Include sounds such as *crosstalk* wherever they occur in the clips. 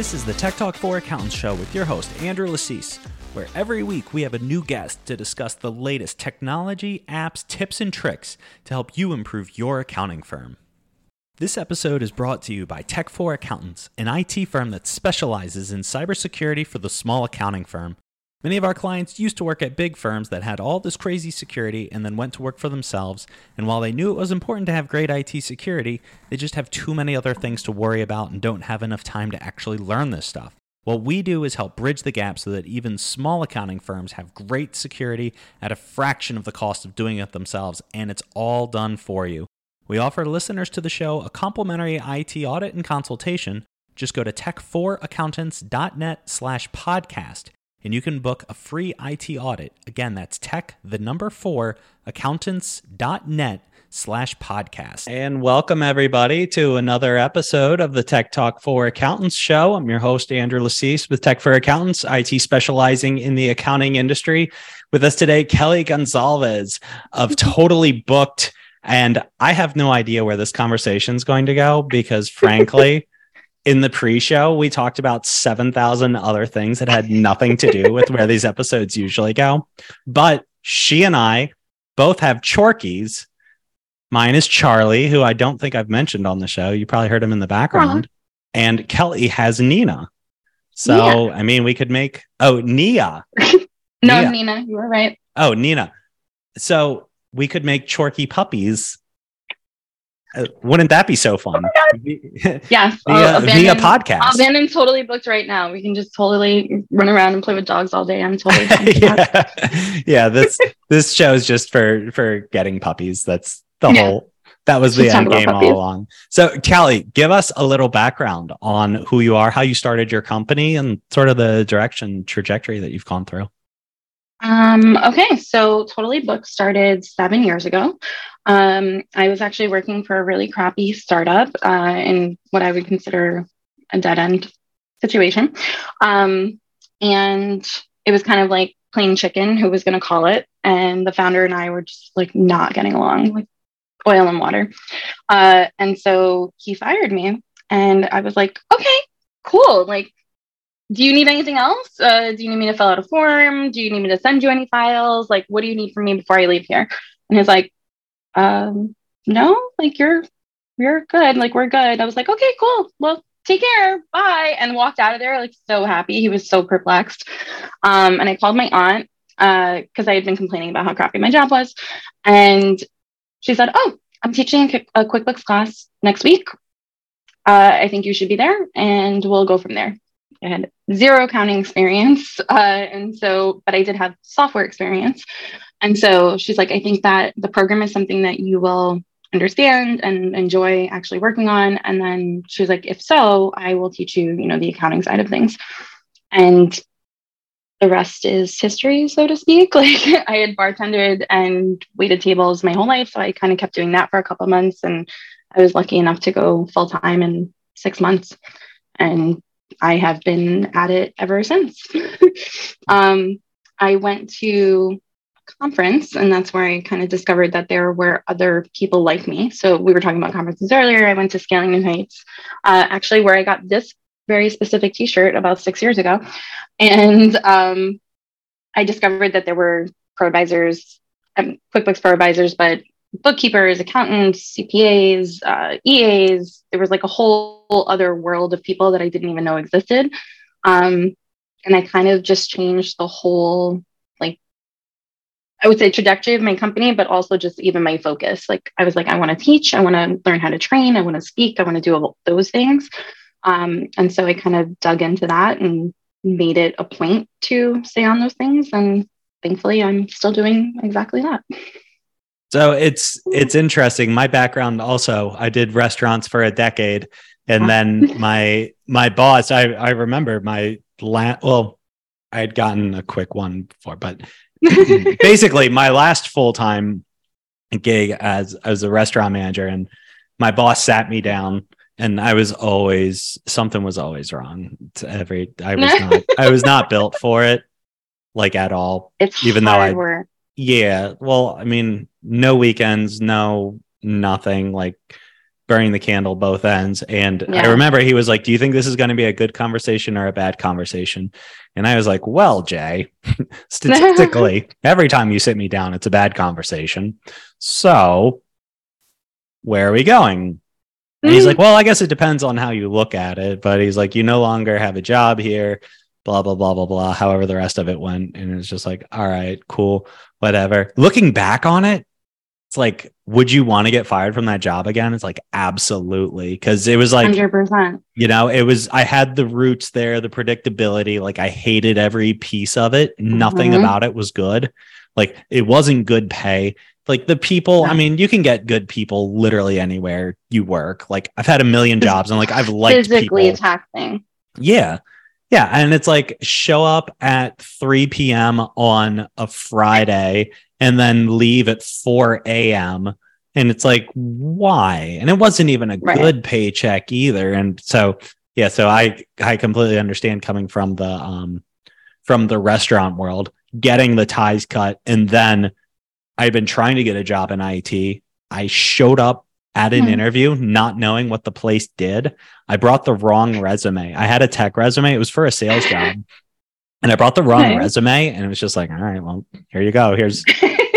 This is the Tech Talk for Accountants show with your host, Andrew Lassise, where every week we have a new guest to discuss the latest technology, apps, tips, and tricks to help you improve your accounting firm. This episode is brought to you by Tech4 Accountants, an IT firm that specializes in cybersecurity for the small accounting firm. Many of our clients used to work at big firms that had all this crazy security and then went to work for themselves. And while they knew it was important to have great IT security, they just have too many other things to worry about and don't have enough time to actually learn this stuff. What we do is help bridge the gap so that even small accounting firms have great security at a fraction of the cost of doing it themselves, and it's all done for you. We offer listeners to the show a complimentary IT audit and consultation. Just go to tech4accountants.net slash podcast and you can book a free IT audit. Again, that's tech, the number four, accountants.net slash podcast. And welcome everybody to another episode of the Tech Talk for Accountants show. I'm your host, Andrew Lassise with Tech for Accountants, IT specializing in the accounting industry. With us today, Kelly Gonzalez of *laughs* Totally Booked. And I have no idea where this conversation is going to go because frankly, *laughs* in the pre-show we talked about 7000 other things that had nothing to do with where these episodes usually go. But she and i both have chorkies. Mine is charlie who i don't think i've mentioned on the show. You probably heard him in the background. Uh-huh. and kelly has nina. So yeah. i mean we could make oh nia. *laughs* No nia. nina you were right. Oh nina. So we could make chorky puppies uh, wouldn't that be so fun? Oh yeah, via, via podcast. Abandon totally booked right now. We can just totally run around and play with dogs all day. I'm totally *laughs* yeah. yeah. This this show is just for for getting puppies. That's the yeah. whole. That was the end game all along. So, Kelly, give us a little background on who you are, how you started your company, and sort of the direction trajectory that you've gone through. Um, okay, so Totally Book started seven years ago. Um, I was actually working for a really crappy startup uh, in what I would consider a dead end situation. Um, and it was kind of like plain chicken who was going to call it. And the founder and I were just like not getting along, like oil and water. Uh, and so he fired me. And I was like, okay, cool. Like, do you need anything else? Uh, do you need me to fill out a form? Do you need me to send you any files? Like, what do you need from me before I leave here? And he's like, um, no, like you're you're good. Like we're good. I was like, okay, cool. Well, take care. Bye. And walked out of there like so happy. He was so perplexed. Um, and I called my aunt uh because I had been complaining about how crappy my job was. And she said, Oh, I'm teaching a QuickBooks class next week. Uh, I think you should be there and we'll go from there. I had zero accounting experience. Uh, and so, but I did have software experience. And so she's like, I think that the program is something that you will understand and enjoy actually working on. And then she's like, if so, I will teach you, you know, the accounting side of things. And the rest is history, so to speak. *laughs* Like I had bartended and waited tables my whole life. So I kind of kept doing that for a couple months. And I was lucky enough to go full time in six months. And I have been at it ever since. *laughs* um, I went to conference and that's where i kind of discovered that there were other people like me. So we were talking about conferences earlier. I went to scaling new heights uh, actually where i got this very specific t-shirt about six years ago. And um, i discovered that there were pro advisors um, quickbooks pro advisors but bookkeepers accountants cpas uh, eas there was like a whole other world of people that i didn't even know existed. Um, and i kind of just changed the whole I would say trajectory of my company, but also just even my focus. Like I was like, I want to teach, I want to learn how to train, I want to speak, I want to do all those things. Um, and so I kind of dug into that and made it a point to stay on those things. And thankfully, I'm still doing exactly that. So it's it's interesting. My background also, I did restaurants for a decade, and then *laughs* my my boss, I I remember my la- well, I had gotten a quick one before, but *laughs* basically my last full time gig as as a restaurant manager, and my boss sat me down, and I was always something was always wrong. To every I was not *laughs* I was not built for it, like at all. It's even though I work. yeah. Well, I mean, no weekends, no nothing like burning the candle both ends. And I remember he was like, Do you think this is going to be a good conversation or a bad conversation? And I was like, Well, Jay, *laughs* statistically, *laughs* every time you sit me down, it's a bad conversation. So where are we going? And he's mm-hmm. like, Well, I guess it depends on how you look at it. But he's like, You no longer have a job here, blah, blah, blah, blah, blah. However, the rest of it went. And it's just like, All right, cool, whatever. Looking back on it, it's like, would you want to get fired from that job again? It's like, absolutely. Cause it was like, Hundred percent. you know, it was, I had the roots there, the predictability. Like, I hated every piece of it. Nothing Mhm. about it was good. Like, it wasn't good pay. Like, the people, I mean, you can get good people literally anywhere you work. Like, I've had a million jobs and like, I've liked Physically people. taxing. Yeah. Yeah. And it's like show up at 3 p.m. on a Friday and then leave at 4 a.m. And it's like, why? And it wasn't even a Right. good paycheck either. And so, yeah, so I I completely understand coming from the um from the restaurant world, getting the ties cut, and then I've been trying to get a job in IT. I showed up at an Hmm. interview not knowing what the place did. I brought the wrong resume. I had a tech resume. It was for a sales job. And I brought the wrong Okay. resume and it was just like, all right, well, here you go. Here's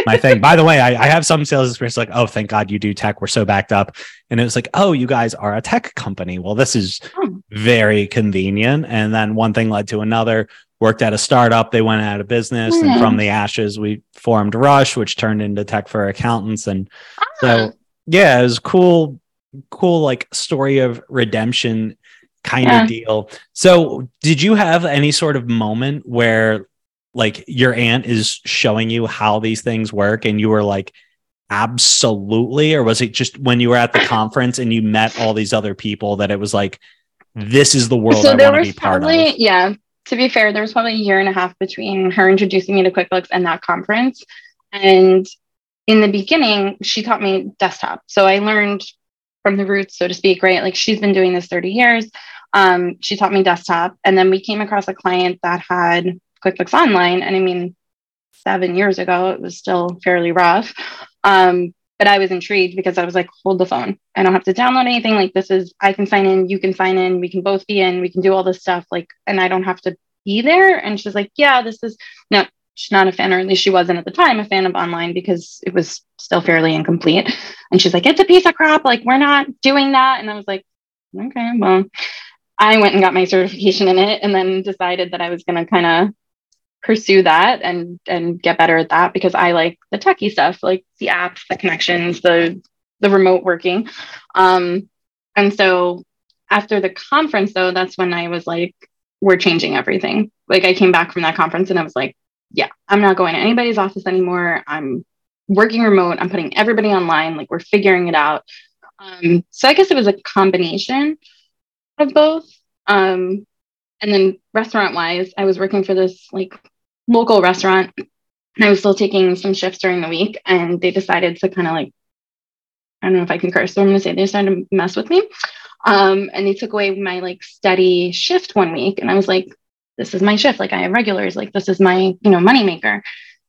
my thing. By the way, I, I have some sales experience like, oh, thank God you do tech. We're so backed up. And it was like, oh, you guys are a tech company. Well, this is Hmm. very convenient. And then one thing led to another. Worked at a startup. They went out of business. And Hmm. from the ashes, we formed Rush, which turned into tech for accountants. And Ah. so, yeah, it was cool, cool, like story of redemption kind Yeah. of deal. So, did you have any sort of moment where like your aunt is showing you how these things work and you were like, absolutely? Or was it just when you were at the conference and you met all these other people that it was like, this is the world so I there want to was be part probably yeah to be fair there was probably a year and a half between her introducing me to quickbooks and that conference and in the beginning she taught me desktop so i learned from the roots so to speak right like she's been doing this 30 years um, she taught me desktop and then we came across a client that had quickbooks online and i mean seven years ago it was still fairly rough um, but I was intrigued because I was like, hold the phone. I don't have to download anything. Like this is I can sign in, you can sign in, we can both be in, we can do all this stuff. Like, and I don't have to be there. And she's like, yeah, this is no, she's not a fan, or at least she wasn't at the time a fan of online because it was still fairly incomplete. And she's like, it's a piece of crap. Like, we're not doing that. And I was like, okay, well, I went and got my certification in it and then decided that I was gonna kind of pursue that and and get better at that because I like the techie stuff, like the apps, the connections, the the remote working. Um, and so after the conference, though, that's when I was like, we're changing everything. Like I came back from that conference and I was like, yeah, I'm not going to anybody's office anymore. I'm working remote. I'm putting everybody online. Like we're figuring it out. Um, so I guess it was a combination of both. Um, and then restaurant wise, I was working for this like local restaurant and I was still taking some shifts during the week and they decided to kind of like, I don't know if I can curse, so I'm going to say they started to mess with me. Um, and they took away my like steady shift one week. And I was like, this is my shift. Like I have regulars, like this is my, you know, moneymaker.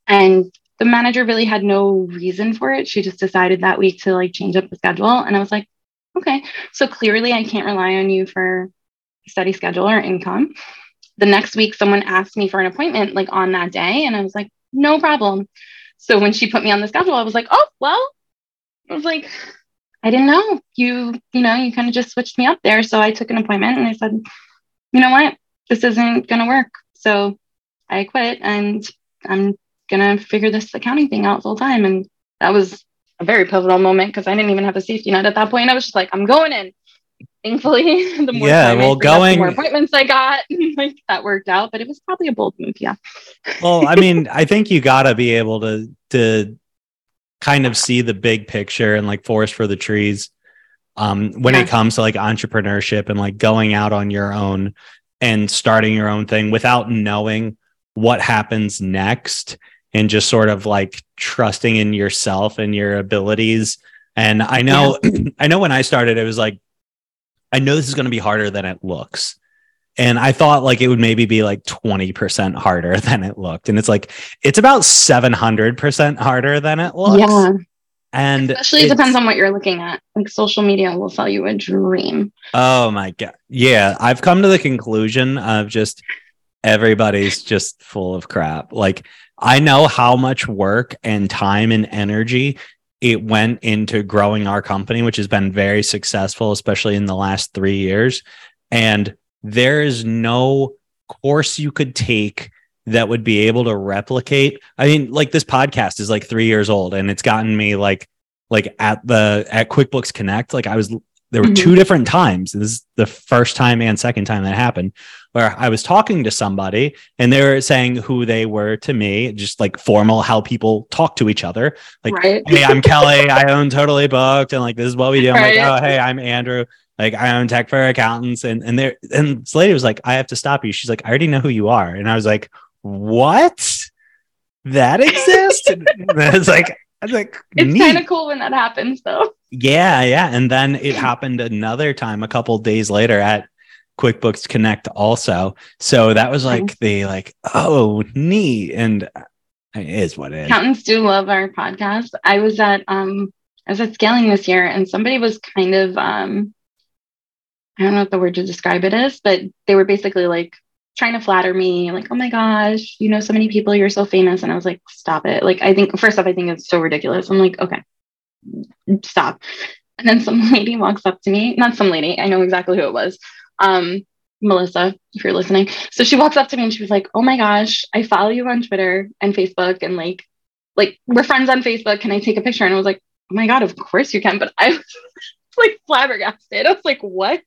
And the manager really had no reason for it. She just decided that week to like change up the schedule. And I was like, okay, so clearly I can't rely on you for steady schedule or income. The next week, someone asked me for an appointment like on that day. And I was like, no problem. So when she put me on the schedule, I was like, oh, well, I was like, I didn't know you, you know, you kind of just switched me up there. So I took an appointment and I said, you know what, this isn't going to work. So I quit and I'm going to figure this accounting thing out full time. And that was a very pivotal moment because I didn't even have a safety net at that point. I was just like, I'm going in. Thankfully, *laughs* the more Yeah, time I well, freed up, the more appointments I got, *laughs* like that worked out. But it was probably a bold move. Yeah. well, I mean, *laughs* I think you got to be able to to kind of see the big picture and like forest for the trees um when Yeah. it comes to like entrepreneurship and like going out on your own and starting your own thing without knowing what happens next and just sort of like trusting in yourself and your abilities and i know *clears throat* i know when i started it was like i know this is going to be harder than it looks and I thought like it would maybe be like 20% harder *laughs* than it looked. And it's like, it's about 700% harder than it looks. Yeah. And especially it depends on what you're looking at. Like social media will sell you a dream. Oh my god. Yeah, I've come to the conclusion of just everybody's just full of crap. Like I know how much work and time and energy it went into growing our company, which has been very successful, especially in the last three years. And there is no course you could take that would be able to replicate. I mean, like this podcast is like three years old and it's gotten me like, like at the, at QuickBooks Connect, like I was, there were mm-hmm. two different times. This is the first time and second time that happened where I was talking to somebody and they were saying who they were to me, just like formal how people talk to each other. Like, right. hey, I'm *laughs* Kelly. I own Totally Booked, and like this is what we do. I'm right. like, oh, hey, I'm Andrew. Like I own Tech for Accountants, and and there and this lady was like, I have to stop you. She's like, I already know who you are, and I was like, what? That exists? *laughs* it's like. I was like, it's kind of cool when that happens, though. Yeah, yeah. And then it happened another time a couple days later at QuickBooks Connect also. So that was like the like, oh, neat. And it is what it is. Accountants do love our podcast. I was at um I was at scaling this year and somebody was kind of um I don't know what the word to describe it is, but they were basically like trying to flatter me, like, oh my gosh, you know so many people, you're so famous. And I was like, stop it. Like I think first off, I think it's so ridiculous. I'm like, okay, stop. And then some *laughs* lady walks up to me, not some lady, I know exactly who it was um, Melissa, if you're listening. So she walks up to me and she was like, "Oh my gosh, I follow you on Twitter and Facebook, and like, like we're friends on Facebook. Can I take a picture?" And I was like, "Oh my god, of course you can." But I *laughs* *laughs* like flabbergasted. I was like, "What?"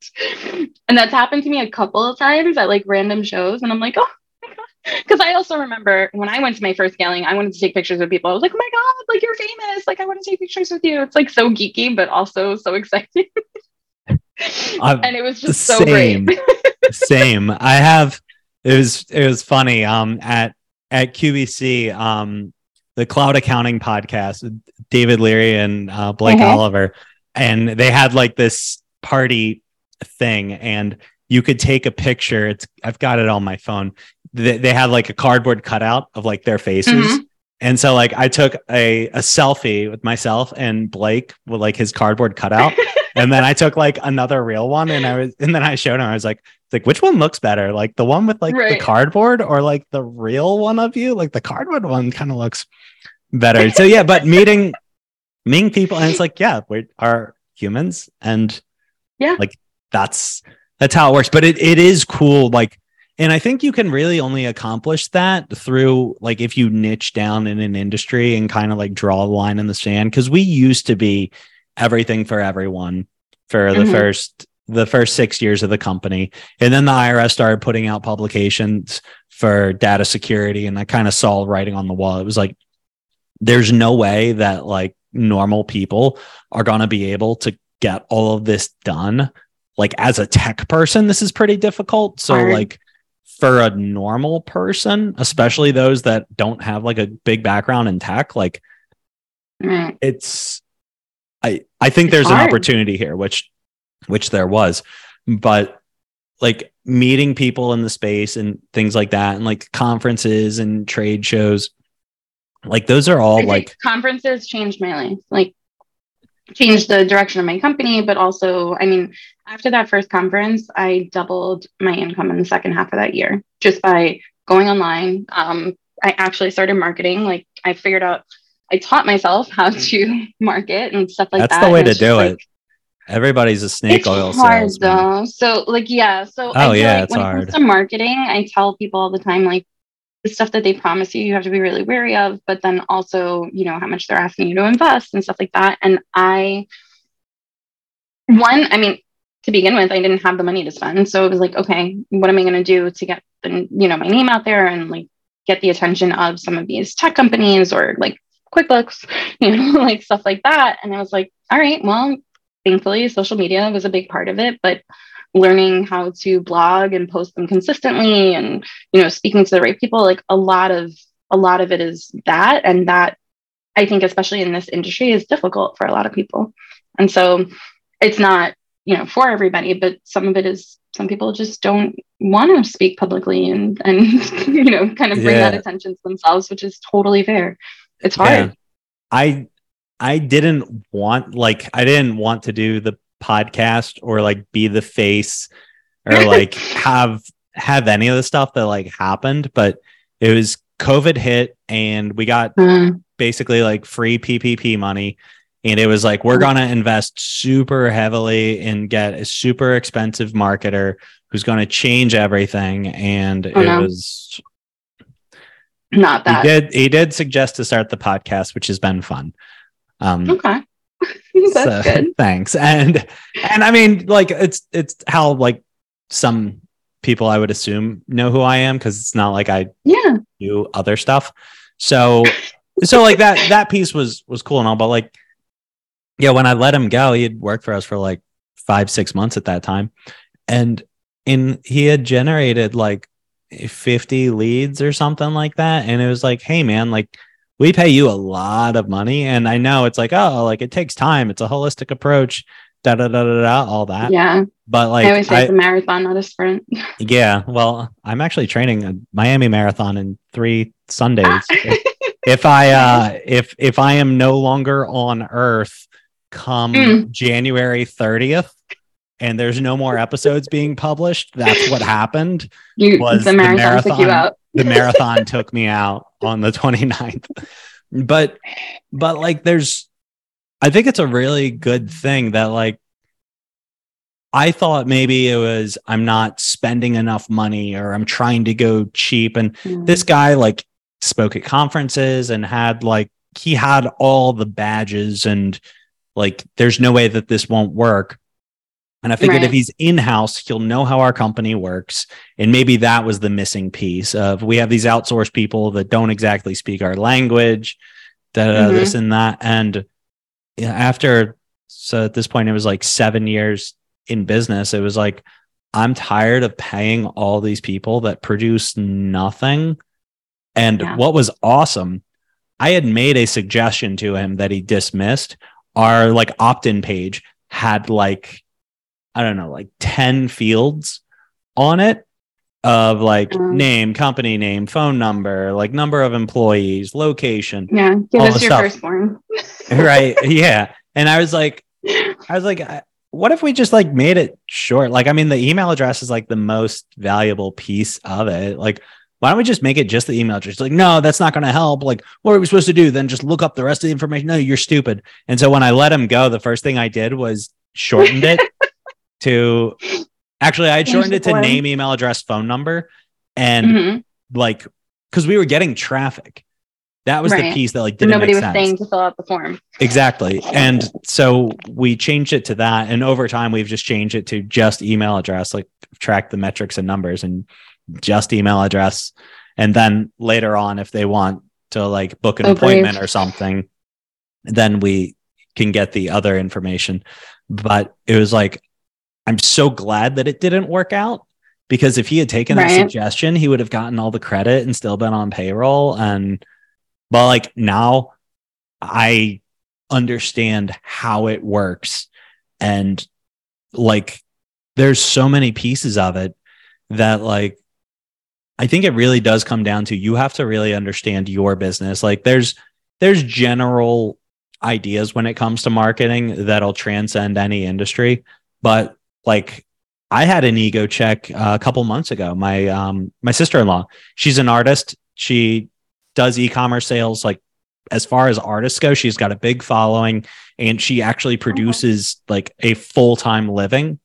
And that's happened to me a couple of times at like random shows, and I'm like, "Oh." Because I also remember when I went to my first scaling, I wanted to take pictures with people. I was like, oh my God, like you're famous. Like I want to take pictures with you. It's like so geeky, but also so exciting. *laughs* and it was just so same, great. same. I have it was it was funny. Um at at QBC, um the cloud accounting podcast, David Leary and uh, Blake mm-hmm. Oliver, and they had like this party thing, and you could take a picture. It's I've got it on my phone. They, they had like a cardboard cutout of like their faces. Mm-hmm. And so like I took a, a selfie with myself and Blake with like his cardboard cutout. *laughs* and then I took like another real one and I was and then I showed him I was like like which one looks better like the one with like right. the cardboard or like the real one of you like the cardboard one kind of looks better so yeah but meeting meeting people and it's like yeah we are humans and yeah like that's that's how it works but it, it is cool like and I think you can really only accomplish that through like if you niche down in an industry and kind of like draw a line in the sand because we used to be everything for everyone for the mm-hmm. first the first six years of the company. And then the IRS started putting out publications for data security. And I kind of saw writing on the wall. It was like, there's no way that like normal people are going to be able to get all of this done. Like as a tech person, this is pretty difficult. So, Hard. like, for a normal person, especially those that don't have like a big background in tech, like, mm. it's I I think there's an opportunity here, which which there was, but like meeting people in the space and things like that, and like conferences and trade shows, like those are all like conferences changed my life. Like changed the direction of my company, but also, I mean, after that first conference, I doubled my income in the second half of that year just by going online. Um, I actually started marketing. Like I figured out I taught myself how mm. to *laughs* market and stuff like That's that. That's the way to do like, it. Everybody's a snake it's oil hard though. So like yeah, so oh yeah, like it's when hard. it comes to marketing, I tell people all the time like the stuff that they promise you, you have to be really wary of, but then also you know how much they're asking you to invest and stuff like that. And I, one, I mean, to begin with, I didn't have the money to spend, so it was like, okay, what am I going to do to get the you know my name out there and like get the attention of some of these tech companies or like QuickBooks, *laughs* you know, like stuff like that. And I was like, all right, well, thankfully, social media was a big part of it, but learning how to blog and post them consistently and, you know, speaking to the right people, like a lot of, a lot of it is that. And that I think, especially in this industry, is difficult for a lot of people. And so it's not, you know, for everybody, but some of it is some people just don't want to speak publicly and and *laughs* you know kind of bring yeah. that attention to themselves which is totally fair it's hard. Yeah. I I didn't want like I didn't want to do the podcast or like be the face or *laughs* like have have any of the stuff that like happened, but it was COVID hit and we got Mm, basically like free PPP money. And it was like, we're going to invest super heavily and get a super expensive marketer who's going to change everything. And Oh, it no. was, not that he did, he did suggest to start the podcast, which has been fun. Um, Okay. *laughs* so, good. Thanks. And, and I mean, like, it's, it's how like some people I would assume know who I am because it's not like I Yeah. do other stuff. So so like that that piece was was cool and all, but like yeah, when I let him go, he had worked for us for like five, six months at that time. And in he had generated like 50 leads or something like that. And it was like, hey man, like we pay you a lot of money. And I know it's like, oh, like it takes time. It's a holistic approach, da da da da da, all that. Yeah. But like I always say it's a marathon, not a sprint. *laughs* yeah, well, I'm actually training a Miami marathon in three Sundays. *laughs* if, if I uh if if I am no longer on Earth come Mm. January 30th and there's no more episodes being published, that's what happened. You Was the the marathon, took you out. The *laughs* marathon took me out on the *laughs* 29th. But but like there's I think it's a really good thing that like I thought maybe it was I'm not spending enough money or I'm trying to go cheap. And Mm. this guy like spoke at conferences and had like he had all the badges and like there's no way that this won't work. And I figured if he's in house, he'll know how our company works. And maybe that was the missing piece of we have these outsourced people that don't exactly speak our language, da, Mhm. this and that. And after so at this point it was like seven years in business, it was like I'm tired of paying all these people that produce nothing. And Yeah. what was awesome, I had made a suggestion to him that he dismissed. Our like opt-in page had like I don't know, like 10 fields on it of like Mm. name, company name, phone number, like number of employees, location, Yeah. Give all us your stuff. firstborn. *laughs* *laughs* right? Yeah. And I was like, I was like, what if we just like made it short? Like, I mean, the email address is like the most valuable piece of it. Like, why don't we just make it just the email address? Like, no, that's not going to help. Like, what are we supposed to do? Then just look up the rest of the information. No, you're stupid. And so when I let him go, the first thing I did was shortened it to actually, I had shortened it to form. name, email address, phone number. And Mhm. like, because we were getting traffic. That was the piece that like didn't Nobody was sense. saying to fill out the form. Exactly. And so we changed it to that. And over time, we've just changed it to just email address, like track the metrics and numbers and just email address. And then later on, if they want to like book an brave. appointment or something, then we can get the other information. But it was like, I'm so glad that it didn't work out because if he had taken that suggestion, he would have gotten all the credit and still been on payroll. And, but like now, I understand how it works. And like, there's so many pieces of it that, like, I think it really does come down to you have to really understand your business. Like, there's, there's general ideas when it comes to marketing that'll transcend any industry. But like, I had an ego check uh, a couple months ago. My um my sister-in-law, she's an artist. She does e-commerce sales like as far as artists go, she's got a big following and she actually produces like a full-time living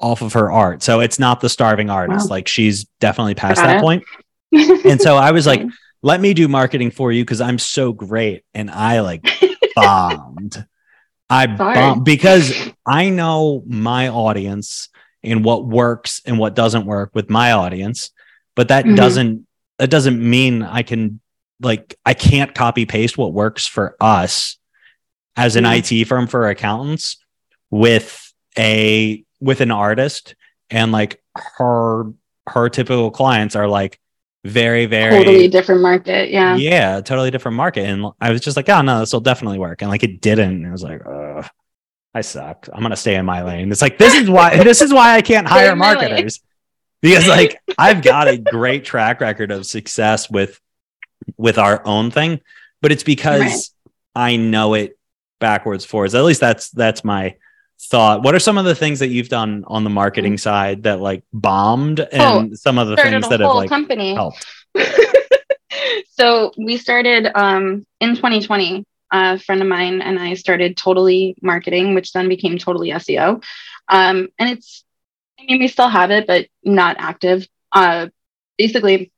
off of her art. So it's not the starving artist. Wow. Like she's definitely past Got that it. point. *laughs* And so I was like, let me do marketing for you because I'm so great. And I like *laughs* bombed. I bombed because I know my audience and what works and what doesn't work with my audience. But that Mhm. doesn't that doesn't mean I can like I can't copy paste what works for us as an Yeah. IT firm for accountants with a with an artist and like her her typical clients are like very very totally different market. Yeah. yeah, totally different market. And I was just like, oh no, this will definitely work. And like it didn't. And I was like, Ugh, I suck. I'm gonna stay in my lane. It's like this is why *laughs* this is why I can't hire marketers. Because like I've got a great track record of success with with our own thing, but it's because Right. I know it backwards forwards. At least that's that's my thought. What are some of the things that you've done on the marketing mm. side that like bombed, and oh, some of the things that have like company. helped? *laughs* so we started um, in 2020. A friend of mine and I started totally marketing, which then became totally SEO. Um, and it's, I mean, we still have it, but not active. Uh, basically,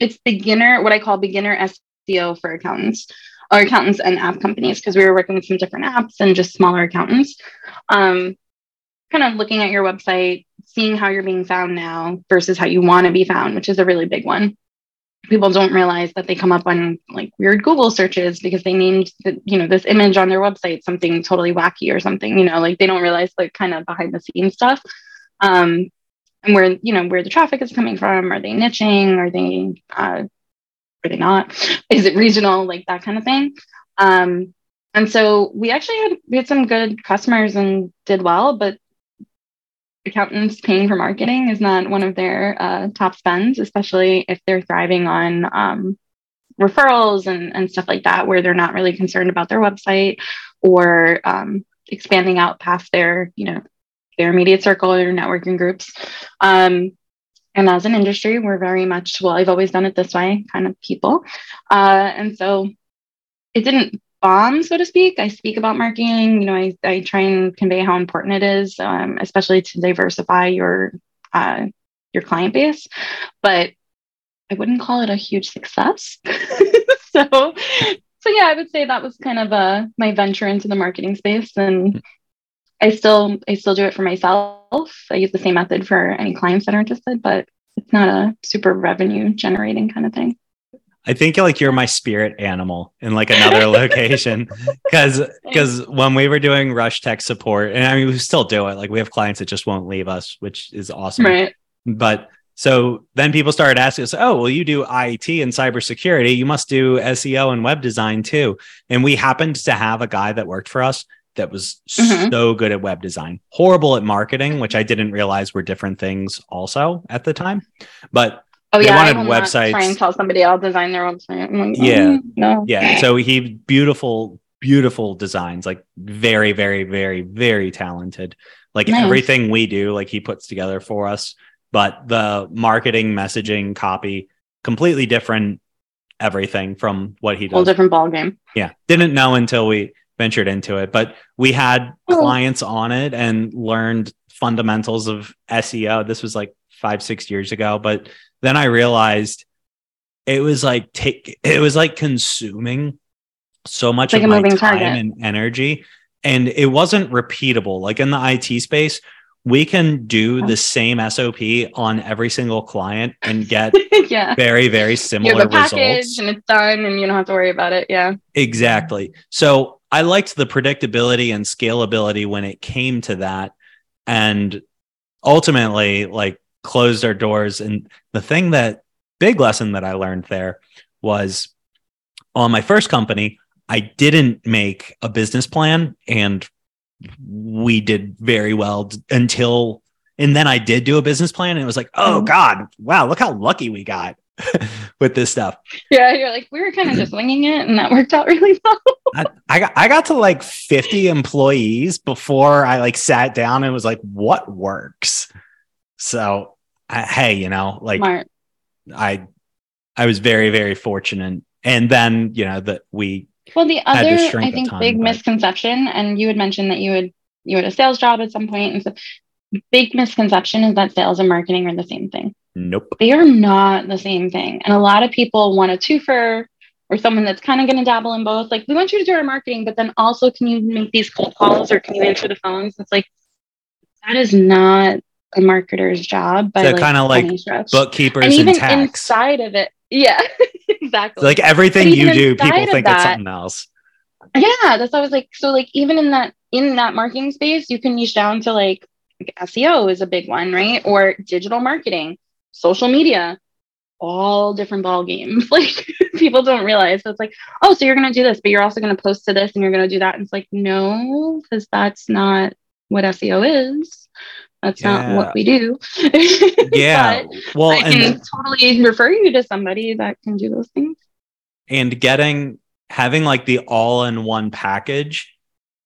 it's beginner, what I call beginner SEO for accountants or accountants and app companies because we were working with some different apps and just smaller accountants. Um, kind of looking at your website, seeing how you're being found now versus how you want to be found, which is a really big one. People don't realize that they come up on like weird Google searches because they named the, you know this image on their website something totally wacky or something. You know, like they don't realize like kind of behind the scenes stuff. Um, and where you know where the traffic is coming from. Are they niching? Are they uh, are they not? Is it regional? Like that kind of thing. Um, and so we actually had we had some good customers and did well, but accountants paying for marketing is not one of their uh, top spends, especially if they're thriving on um, referrals and, and stuff like that, where they're not really concerned about their website or um, expanding out past their, you know, their immediate circle or networking groups. Um, and as an industry, we're very much, well, I've always done it this way kind of people. Uh, and so it didn't bomb, so to speak. I speak about marketing, you know, I, I try and convey how important it is, um, especially to diversify your, uh, your client base, but I wouldn't call it a huge success. *laughs* so, so yeah, I would say that was kind of uh, my venture into the marketing space and I still I still do it for myself. I use the same method for any clients that are interested, but it's not a super revenue generating kind of thing. I think like you're my spirit animal in like another *laughs* location because because when we were doing rush tech support and I mean we still do it like we have clients that just won't leave us which is awesome. Right. But so then people started asking us oh well you do IT and cybersecurity. You must do SEO and web design too. And we happened to have a guy that worked for us that was mm-hmm. so good at web design, horrible at marketing, which I didn't realize were different things also at the time. But oh yeah, wanted I websites. Try and tell somebody I'll design their website. Like, yeah, mm, no, yeah. So he beautiful, beautiful designs, like very, very, very, very talented. Like nice. everything we do, like he puts together for us. But the marketing, messaging, copy, completely different everything from what he does. Whole different ball game. Yeah, didn't know until we ventured into it, but we had oh. clients on it and learned fundamentals of SEO. This was like five, six years ago. But then I realized it was like take it was like consuming so much like of my time target. and energy. And it wasn't repeatable. Like in the IT space, we can do the same SOP on every single client and get *laughs* yeah. very, very similar you have a package results. And it's done and you don't have to worry about it. Yeah. Exactly. So I liked the predictability and scalability when it came to that. And ultimately, like closed our doors. And the thing that big lesson that I learned there was on my first company, I didn't make a business plan and we did very well until and then I did do a business plan and it was like, oh mm-hmm. God, wow, look how lucky we got *laughs* with this stuff. Yeah, you're like, we were kind of just winging it and that worked out really *laughs* well. I, I, got I got to like 50 employees before I like sat down and was like, what works? So I, hey, you know, like Smart. I I was very, very fortunate. And then, you know, that we well, the other, I think, ton, big but... misconception, and you had mentioned that you would you had a sales job at some point, and so big misconception is that sales and marketing are the same thing. Nope, they are not the same thing, and a lot of people want a twofer or someone that's kind of going to dabble in both. Like, we want you to do our marketing, but then also, can you make these cold calls or can you answer the phones? It's like that is not a marketer's job. By so like kind of like bookkeepers and, even and inside of it, yeah, *laughs* exactly. Like everything you do, people think that, it's something else. Yeah, that's always like so. Like even in that in that marketing space, you can niche down to like, like SEO is a big one, right? Or digital marketing, social media, all different ball games. *laughs* Like people don't realize. So it's like, oh, so you're gonna do this, but you're also gonna post to this, and you're gonna do that. And it's like, no, because that's not what SEO is. That's yeah. not what we do. *laughs* yeah. well, I can and, totally refer you to somebody that can do those things. And getting having like the all-in-one package,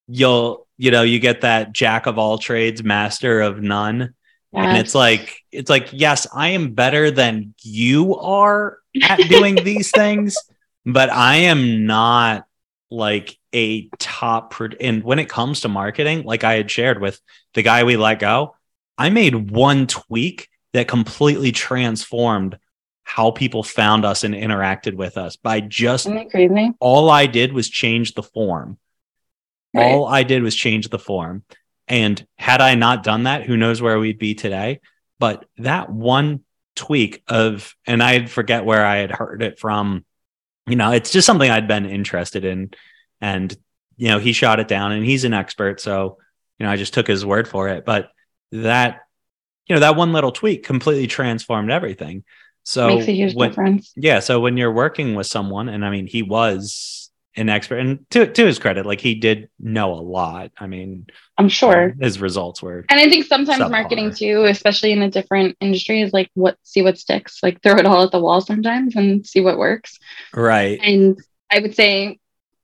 you'll you know you get that jack of all trades, master of none. Yes. And it's like it's like yes, I am better than you are at doing *laughs* these things, but I am not like a top pro- and when it comes to marketing, like I had shared with the guy we let go, I made one tweak that completely transformed how people found us and interacted with us by just crazy? all I did was change the form. Right. All I did was change the form. And had I not done that, who knows where we'd be today? But that one tweak of, and I forget where I had heard it from. You know, it's just something I'd been interested in. And, you know, he shot it down and he's an expert. So, you know, I just took his word for it. But that, you know, that one little tweak completely transformed everything. So makes a huge when, difference. Yeah. So when you're working with someone, and I mean, he was an expert, and to to his credit, like he did know a lot. I mean, I'm sure um, his results were. And I think sometimes subpar. marketing too, especially in a different industry, is like what see what sticks. Like throw it all at the wall sometimes and see what works. Right. And I would say,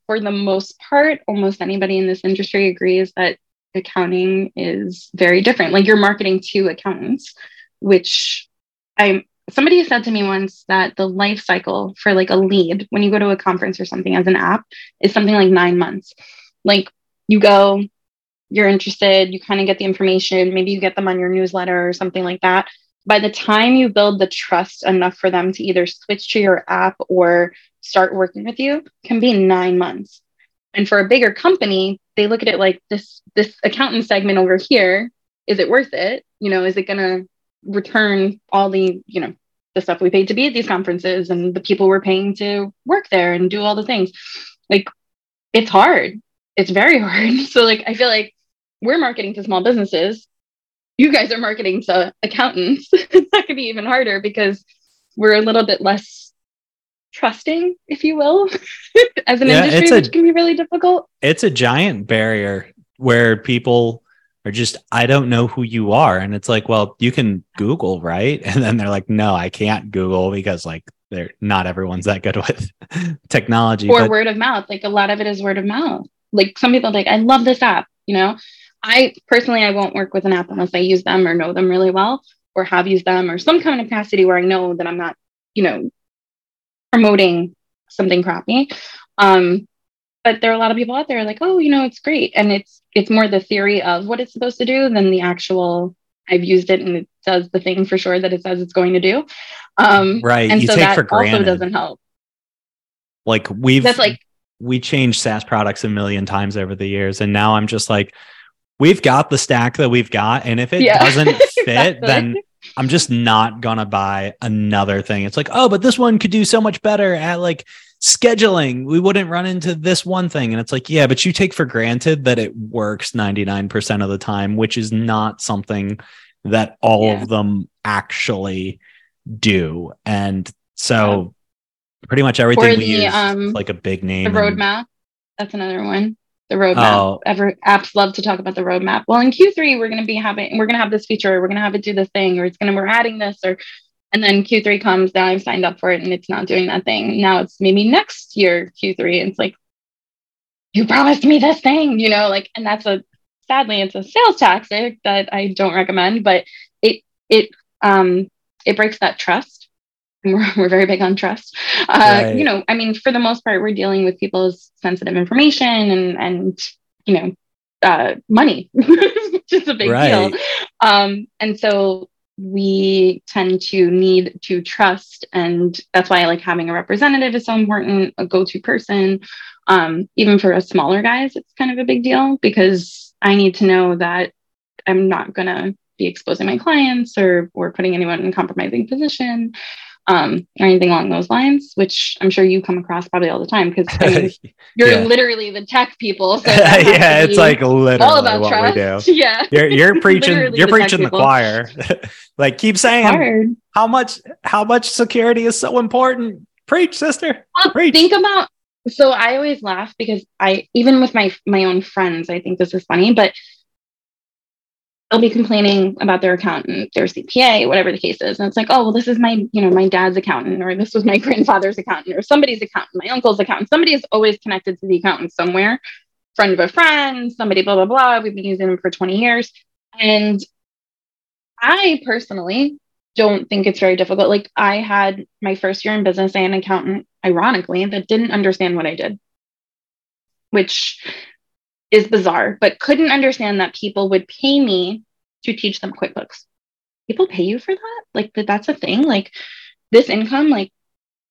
for the most part, almost anybody in this industry agrees that accounting is very different. Like you're marketing to accountants, which I'm somebody said to me once that the life cycle for like a lead when you go to a conference or something as an app is something like nine months. Like you go you're interested you kind of get the information maybe you get them on your newsletter or something like that. By the time you build the trust enough for them to either switch to your app or start working with you can be nine months. And for a bigger company they look at it like this this accountant segment over here is it worth it? You know is it going to return all the you know the stuff we paid to be at these conferences and the people we're paying to work there and do all the things. Like it's hard. It's very *laughs* hard. So like i feel like we're marketing to small businesses. You guys are marketing to accountants. *laughs* That could be even harder because we're a little bit less trusting if you will *laughs* as an yeah, industry a, which can be really difficult. it's a giant barrier where people are just I don't know who you are. And it's like well you can google right? *laughs* And then they're like no I can't google because like they're not everyone's that good *laughs* with technology. Or but- word of mouth like a lot of it is word of mouth. Like some people like I love this app you know? I personally I won't work with an app unless I use them or know them really well or have used them or some kind of capacity where I know that I'm not you know promoting something crappy. Um but there are a lot of people out there like oh you know it's great. And it's it's more the theory of what it's supposed to do than the actual i've used it and it does the thing for sure that it says it's going to do um right and you so take that for granted. also doesn't help like we've that's like we changed SaaS products a million times over the years. And now I'm just like, we've got the stack that we've got. And if it yeah. *laughs* doesn't fit, exactly. then I'm just not gonna buy another thing. It's like, oh, but this one could do so much better at like scheduling. We wouldn't run into this one thing. And it's like yeah but you take for granted that it works 99% of the time which is not something that all yeah. of them actually do. And so yeah. pretty much everything or we use um, like a big name the roadmap. And, that's another one. The roadmap. Oh. Ever, apps love to talk about the roadmap. Well in q3 we're going to be having we're going to have this feature we're going to have it do this thing or it's going to we're adding this or and then Q3 comes, now I've signed up for it and it's not doing that thing. Now it's maybe next year Q3. And it's like, you promised me this thing, you know, like, and that's a sadly it's a sales tactic that I don't recommend, but it it um it breaks that trust. *laughs* We're, we're very big on trust. Uh, right. You know, I mean, for the most part, we're dealing with people's sensitive information and and you know uh, money, *laughs* which is a big right. deal. Um, and so we tend to need to trust and that's why like having a representative is so important a go-to person. Um, even for us smaller guys it's kind of a big deal because i need to know that i'm not going to be exposing my clients or or putting anyone in a compromising position um, or anything along those lines, which I'm sure you come across probably all the time because I mean, *laughs* you're yeah. literally the tech people. So *laughs* yeah, it's like literally all about what trust. we do. *laughs* Yeah, you're, you're preaching. you're the preaching the choir. like keep saying how much how much security is so important. Preach, sister. Well, Preach. Think about. So I always laugh because I even with my my own friends, I think this is funny, but they'll be complaining about their accountant, their CPA, whatever the case is. And it's like, oh, well, this is my, you know, my dad's accountant, or this was my *laughs* grandfather's accountant, or somebody's accountant, my uncle's accountant. Somebody is always connected to the accountant somewhere. Friend of a friend, somebody, blah, blah, blah. We've been using them for 20 years. And I personally don't think it's very difficult. Like I had my first year in business, and an accountant, ironically, that didn't understand what I did, which is bizarre, but couldn't understand that people would pay me to teach them QuickBooks. People pay you for that? Like that that's a thing? Like this income, like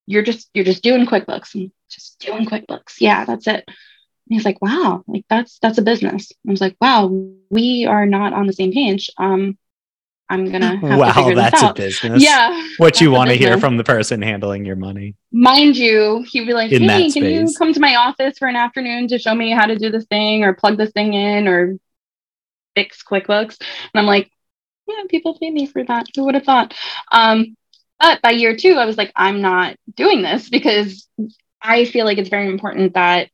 you're just you're just doing QuickBooks and just doing QuickBooks. Yeah, that's it. And he's like, wow, like that's that's a business. I was like, wow, we are not on the same page. Um, I'm gonna *laughs* wow, that's a business. Yeah, what you want to hear from the person handling your money. Mind you, he'd be like, In "Hey, can you come to my office for an afternoon to show me how to do this thing or plug this thing in or fix QuickBooks?" And I'm like, "Yeah, people pay me for that. Who would have thought?" Um, but by year two, I was like, "I'm not doing this because I feel like it's very important that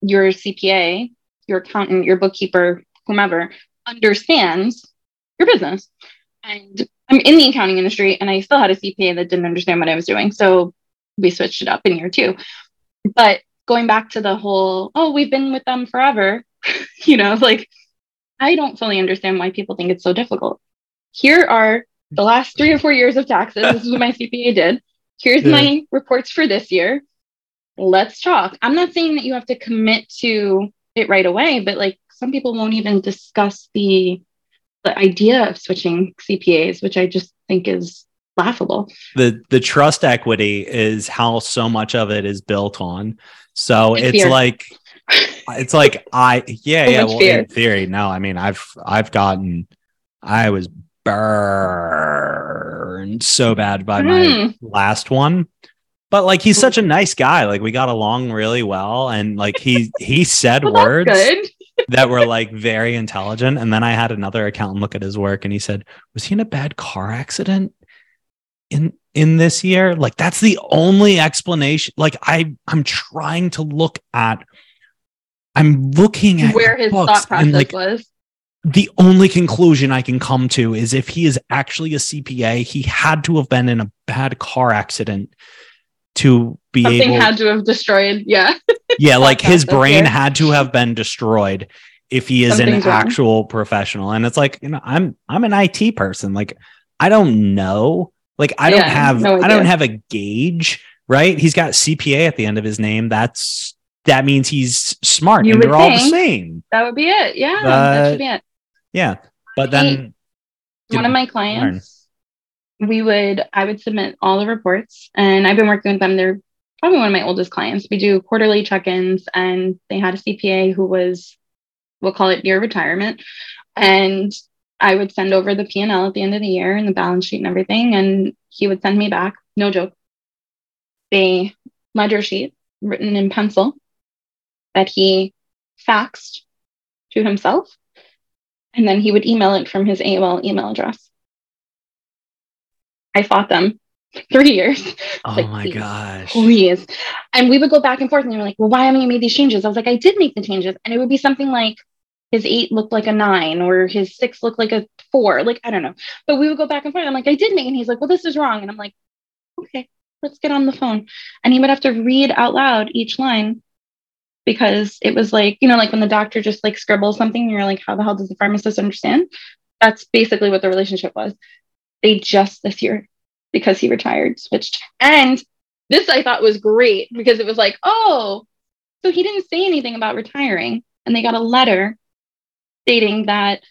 your CPA, your accountant, your bookkeeper, whomever understands your business." And I'm in the accounting industry and I still had a CPA that didn't understand what I was doing. So we switched it up in year two. But going back to the whole, oh, we've been with them forever, *laughs* you know, like I don't fully understand why people think it's so difficult. Here are the last three or four years of taxes. this is what my *laughs* CPA did. Here's yeah. my reports for this year. Let's talk. I'm not saying that you have to commit to it right away, but like some people won't even discuss the the idea of switching CPAs, which I just think is laughable. The the trust equity is how so much of it is built on. So it's, it's like it's like I yeah, *laughs* so yeah, well fear. in theory, no, I mean I've I've gotten I was burned so bad by mm. my hmm. last one. But like he's such a nice guy. Like we got along really well and like he he said *laughs* well, words that were like very intelligent. And then I had another accountant look at his work and he said, Was he in a bad car accident in in this year? Like that's the only explanation. Like I I'm trying to look at I'm looking at where his thought process like, was. The only conclusion I can come to is if he is actually a CPA, he had to have been in a bad car accident to be Something able had to have destroyed. Yeah. Yeah, like his brain had to have been destroyed if he is Something's an wrong. actual professional. And it's like, you know, I'm I'm an IT person. Like I don't know. Like I yeah, don't have no I don't have a gauge, right? He's got CPA at the end of his name. That's that means he's smart you and they're all the same. That would be it. Yeah. But, that should be it. Yeah. But then one know, of my clients we would I would submit all the reports and I've been working with them. They're probably one of my oldest clients. We do quarterly check-ins and they had a CPA who was we'll call it near retirement. And I would send over the P&L at the end of the year and the balance sheet and everything. And he would send me back, no joke, a ledger sheet written in pencil that he faxed to himself. And then he would email it from his AOL email address. I fought them three years. *laughs* Oh like, my please, gosh. Please. And we would go back and forth and they were like, well, why haven't you made these changes? I was like, I did make the changes. And it would be something like his eight looked like a nine or his six looked like a four. Like, I don't know. But we would go back and forth. I'm like, I did make. And he's like, well, this is wrong. And I'm like, okay, let's get on the phone. And he would have to read out loud each line because it was like, you know, like when the doctor just like scribbles something you're like, how the hell does the pharmacist understand? That's basically what the relationship was. They just this year because he retired, switched. And this I thought was great because it was like, oh, so he didn't say anything about retiring. And they got a letter stating that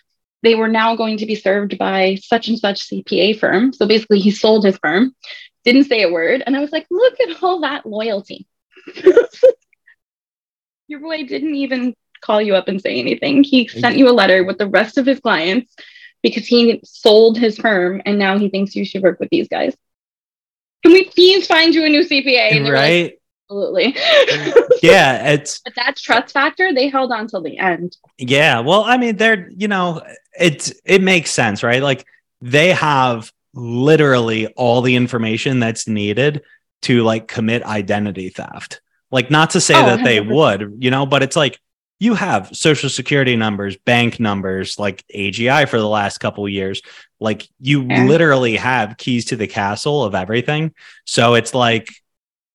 they were now going to be served by such and such CPA firm. So basically, he sold his firm, didn't say a word. And I was like, look at all that loyalty. *laughs* Your boy didn't even call you up and say anything. He sent you a letter with the rest of his clients because he sold his firm and now he thinks you should work with these guys. Can we please find you a new CPA? right. Like, Absolutely. *laughs* yeah, it's but that trust factor they held on till the end. Yeah, well, I mean, they're you know, it's it makes sense, right? Like they have literally all the information that's needed to like commit identity theft. Like not to say oh, that 100%. they would, you know, but it's like you have social security numbers, bank numbers, like AGI for the last couple years. Like you yeah. literally have keys to the castle of everything. So it's like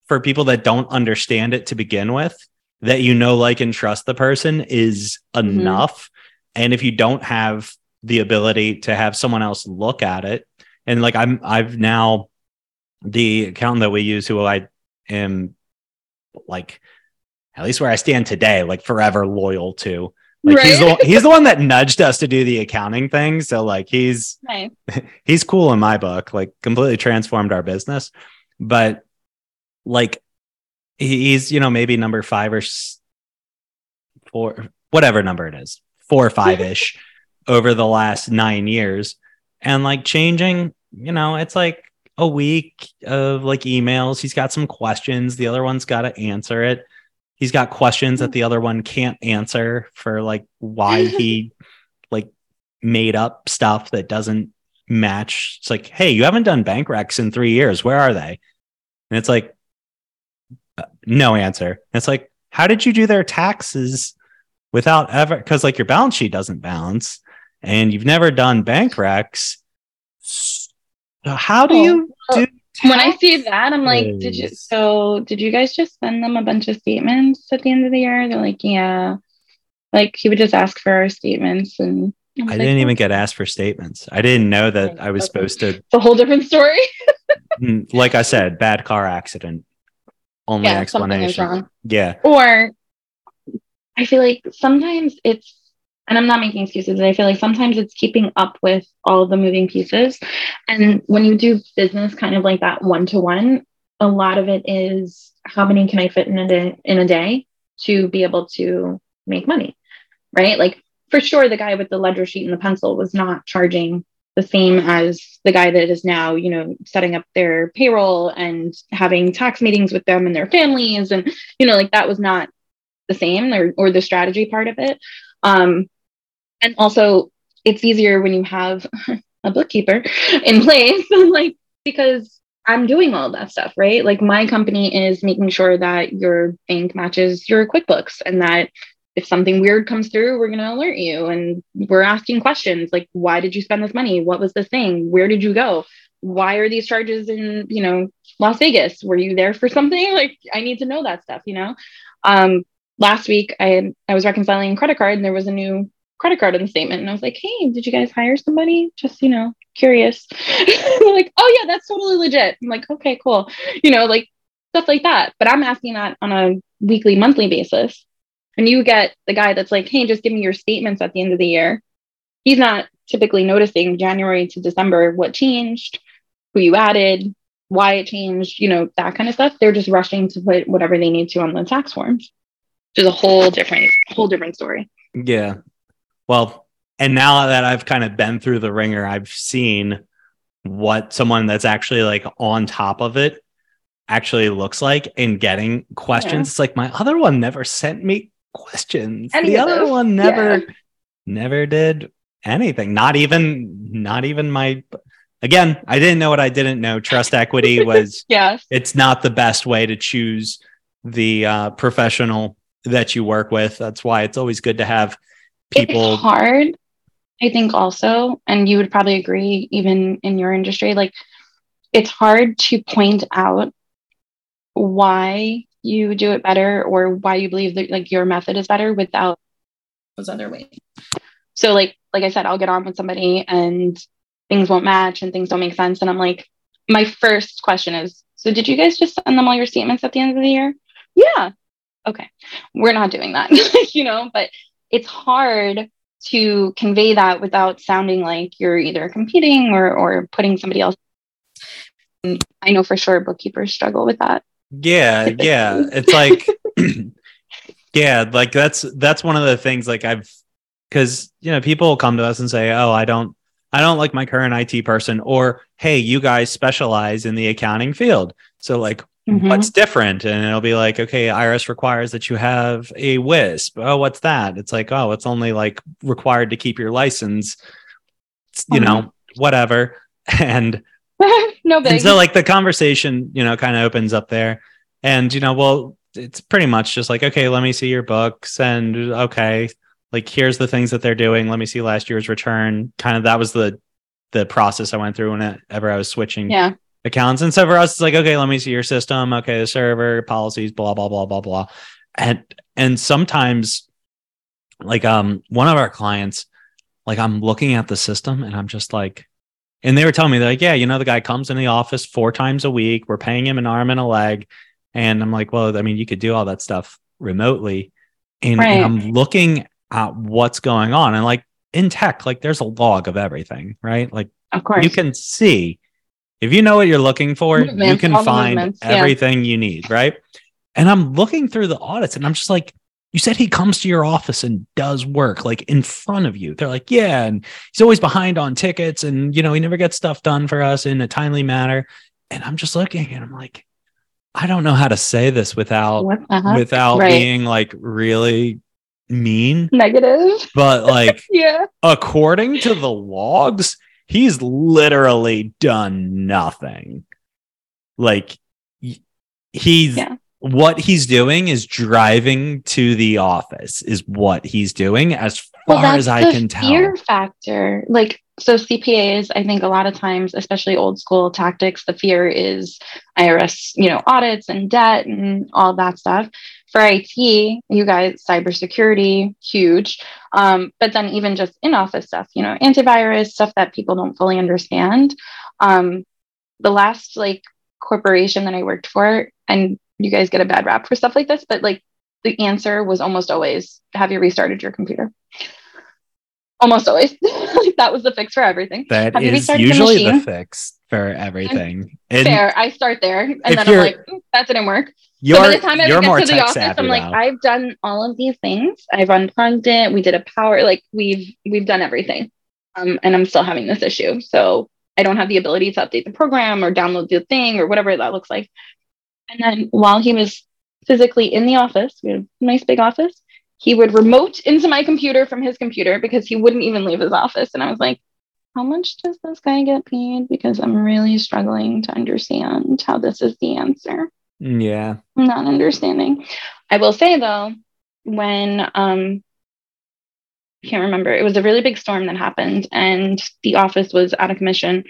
for people that don't understand it to begin with, that you know, like, and trust the person is mm-hmm. enough. And if you don't have the ability to have someone else look at it, and like I'm, I've now the accountant that we use who I am like, at least where I stand today, like forever loyal to. Like right? he's the he's the one that nudged us to do the accounting thing. So like he's nice. *laughs* he's cool in my book. Like completely transformed our business. But like he's you know maybe number five or four whatever number it is four or five *laughs* ish over the last nine years and like changing you know it's like a week of like emails he's got some questions the other one's got to answer it he's got questions that mm-hmm. the other one can't answer for like why he *laughs* like made up stuff that doesn't match it's like hey you haven't done bank recs in three years where are they and it's like uh, no answer. It's like, how did you do their taxes without ever? Because like your balance sheet doesn't balance, and you've never done bank recs. So how do you do? When I see that, I'm like, did you? So did you guys just send them a bunch of statements at the end of the year? They're like, yeah. Like he would just ask for our statements and I, I didn't even get asked for statements. I didn't know that I was supposed to. It's a whole different story. *laughs* Mm, like I said, bad car accident only yeah, explanation. Yeah. Or I feel like sometimes it's, and I'm not making excuses, I feel like sometimes it's keeping up with all the moving pieces. And when you do business kind of like that one to one, a lot of it is how many can I fit in a day in a day to be able to make money, right? Like for sure, the guy with the ledger sheet and the pencil was not charging the same as the guy that is now, you know, setting up their payroll and having tax meetings with them and their families. And, you know, like that was not the same or, or the strategy part of it. Um, and also, it's easier when you have *laughs* a bookkeeper in place, *laughs* like, because I'm doing all that stuff, right? Like, my company is making sure that your bank matches your QuickBooks and that if something weird comes through, we're going to alert you. And we're asking questions like, why did you spend this money? What was the thing? Where did you go? Why are these charges in, you know, Las Vegas? Were you there for something? *laughs* Like, I need to know that stuff, you know? Um, last week, I had, I was reconciling a credit card and there was a new credit card in the statement. And I was like, hey, did you guys hire somebody? Just, you know, curious. *laughs* like, oh, yeah, that's totally legit. I'm like, okay, cool. You know, like stuff like that. But I'm asking that on a weekly, monthly basis and you get the guy that's like, hey, just give me your statements at the end of the year. He's not typically noticing January to December what changed, who you added, why it changed, you know, that kind of stuff. They're just rushing to put whatever they need to on the tax forms, which is a whole different, whole different story. Yeah. Well, and now that I've kind of been through the wringer, I've seen what someone that's actually like on top of it actually looks like and getting questions. Yeah. It's like my other one never sent me questions. Any the other those? one never, yeah. never did anything. Not even, not even my. Again, I didn't know what I didn't know. Trust equity *laughs* was. yes. It's not the best way to choose the uh, professional that you work with. That's why it's always good to have people. It's hard. I think also, and you would probably agree, even in your industry, like it's hard to point out why you do it better or why you believe that like your method is better without those other ways. So like like I said, I'll get on with somebody and things won't match and things don't make sense. And I'm like, my first question is, so did you guys just send them all your statements at the end of the year? Yeah. Okay. We're not doing that, *laughs* you know, but it's hard to convey that without sounding like you're either competing or or putting somebody else. I know for sure bookkeepers struggle with that. Yeah, yeah. *laughs* It's like *clears throat* yeah, like that's that's one of the things like I've cuz you know, people come to us and say, "Oh, I don't I don't like my current IT person," or "Hey, you guys specialize in the accounting field." So like mm-hmm. what's different? And it'll be like, "Okay, IRS requires that you have a WISP." Oh, what's that? It's like, "Oh, it's only like required to keep your license." you mm-hmm. know, whatever. *laughs* And *laughs* no big. And so like the conversation, you know, kind of opens up there. And you know, well, it's pretty much just like, okay, let me see your books and okay, like here's the things that they're doing. Let me see last year's return. Kind of that was the the process I went through whenever I was switching Yeah. Accounts. And so for us, it's like, okay, let me see your system. Okay, the server policies, blah, blah, blah, blah, blah. And and sometimes like um one of our clients, like I'm looking at the system and I'm just like, and they were telling me they're like, yeah, you know, the guy comes in the office four times a week. We're paying him an arm and a leg. And I'm like, well, I mean, you could do all that stuff remotely. And, Right. and I'm looking at what's going on. And like in tech, like there's a log of everything, right? Like Of course. you can see if you know what you're looking for, you can find movements, yeah. everything you need, right? And I'm looking through the audits and I'm just like, you said he comes to your office and does work like in front of you. They're like, yeah, and he's always behind on tickets and you know, he never gets stuff done for us in a timely manner. And I'm just looking and I'm like, I don't know how to say this without heck? Uh-huh. without Right. being like really mean, Negative. but like *laughs* Yeah. according to the logs, he's literally done nothing. Like he's Yeah. what he's doing is driving to the office is what he's doing as far as I can tell. Fear factor, like so, CPAs. I think a lot of times, especially old school tactics, the fear is IRS, you know, audits and debt and all that stuff. For IT, you guys, cybersecurity, huge. Um, but then even just in office stuff, you know, antivirus stuff that people don't fully understand. Um, the last like corporation that I worked for, and you guys get a bad rap for stuff like this, but like the answer was almost always, "Have you restarted your computer?" Almost always, *laughs* like that was the fix for everything. That Have is restarted the usually the fix for everything. And Fair. I start there, and then I'm like, "Mm, "That didn't work." you're, so by the time I you're would more get to the office, I'm like. I've done all of these things. I've unplugged it. We did a power, like we've we've done everything, um, and I'm still having this issue. So I don't have the ability to update the program or download the thing or whatever that looks like. And then while he was physically in the office, we have a nice big office. He would remote into my computer from his computer because he wouldn't even leave his office. And I was like, how much does this guy get paid? Because I'm really struggling to understand how this is the answer. Yeah. Not understanding. I will say though, when um I can't remember, it was a really big storm that happened and the office was out of commission.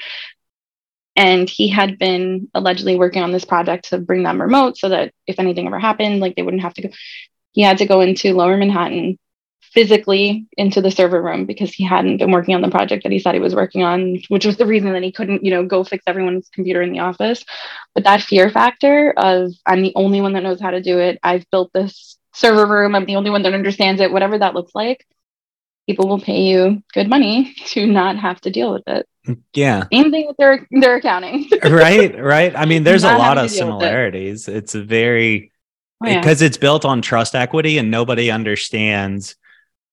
And he had been allegedly working on this project to bring them remote so that if anything ever happened, like they wouldn't have to go. He had to go into lower Manhattan physically into the server room because he hadn't been working on the project that he said he was working on, which was the reason that he couldn't, you know, go fix everyone's computer in the office. But that fear factor of I'm the only one that knows how to do it. I've built this server room. I'm the only one that understands it, whatever that looks like. People will pay you good money *laughs* to not have to deal with it. Yeah. Same thing with their their accounting. *laughs* right. Right. I mean, there's a lot of with it. similarities. It's a very Oh, yeah. because it's built on trust equity and nobody understands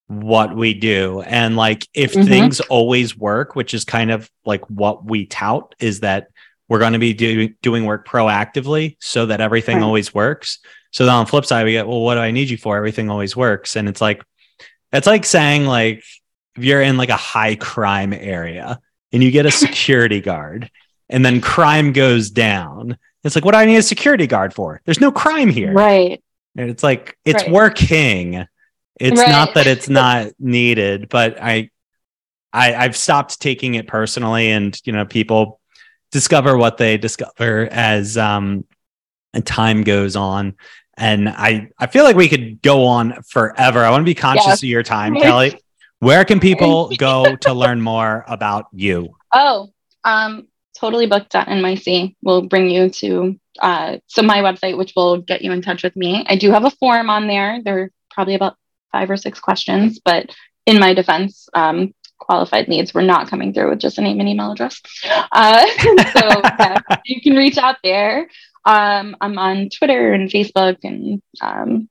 what we do and like if Mhm. things always work which is kind of like what we tout is that we're going to be do- doing work proactively so that everything Right. always works so then on the flip side we get well what do i need you for everything always works and it's like it's like saying like if you're in like a high crime area and you get a *laughs* security guard and then crime goes down it's like what do i need a security guard for there's no crime here right. and it's like it's Right. working. It's Right. not that it's *laughs* not needed, but I, I I've stopped taking it personally, and you know, people discover what they discover as um time goes on. And I I feel like we could go on forever. I want to be conscious Yes. of your time, *laughs* Kelly. Where can people go to learn more about you? Oh, um, totallybooked.nyc will bring you to uh, so my website, which will get you in touch with me. I do have a form on there. There are probably about five or six questions, but in my defense, um, qualified leads were not coming through with just a name and email address. Uh, *laughs* so yeah, *laughs* you can reach out there. Um, I'm on Twitter and Facebook, and um,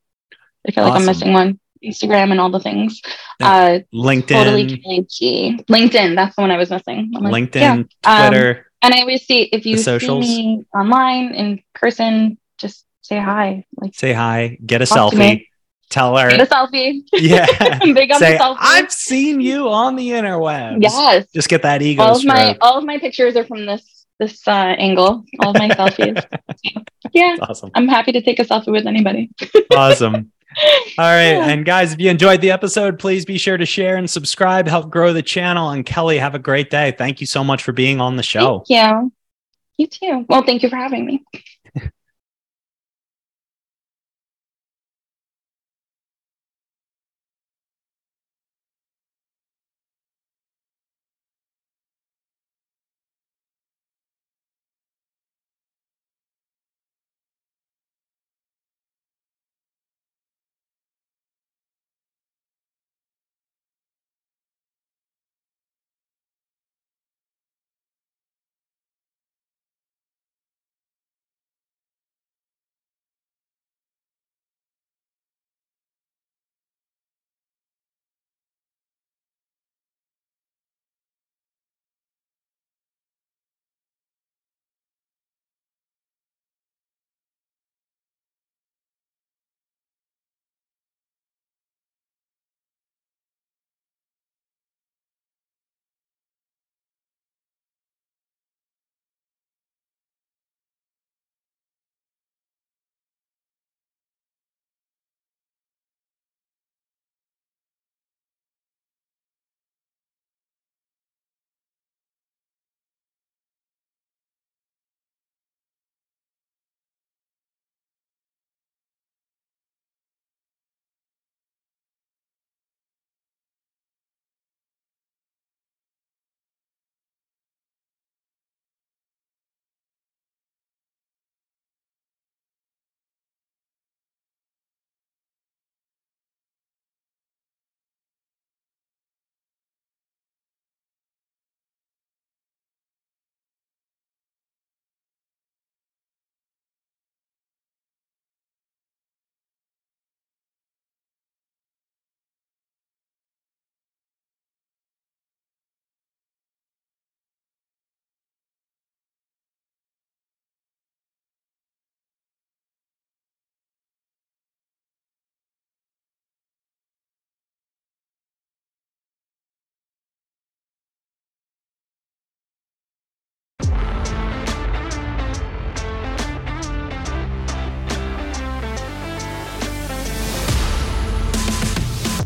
I feel like I'm missing one. Instagram and all the things. Uh, LinkedIn, totally KG. LinkedIn. That's the one I was missing. Like, LinkedIn, yeah. Um, Twitter. and I always see if you see me online in person, just say hi. Like say hi, get a selfie. Tell her, a selfie. yeah, *laughs* Big on say the selfie. I've seen you on the interwebs. yes. just get that ego All of my all of my pictures are from this this uh, angle, all of my selfies. *laughs* Yeah, awesome. I'm happy to take a selfie with anybody. *laughs* awesome. All right. And guys, if you enjoyed the episode, please be sure to share and subscribe, help grow the channel. And Kelly, have a great day. Thank you so much for being on the show. Thank you. You too. Well, thank you for having me.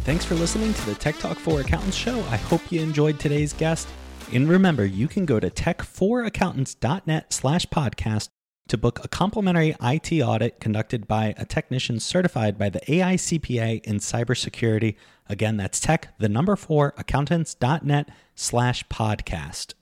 Thanks for listening to the Tech Talk for Accountants show. I hope you enjoyed today's guest. And remember, you can go to tech4accountants.net slash podcast to book a complimentary IT audit conducted by a technician certified by the AICPA in cybersecurity. Again, that's tech, the number four, accountants.net slash podcast.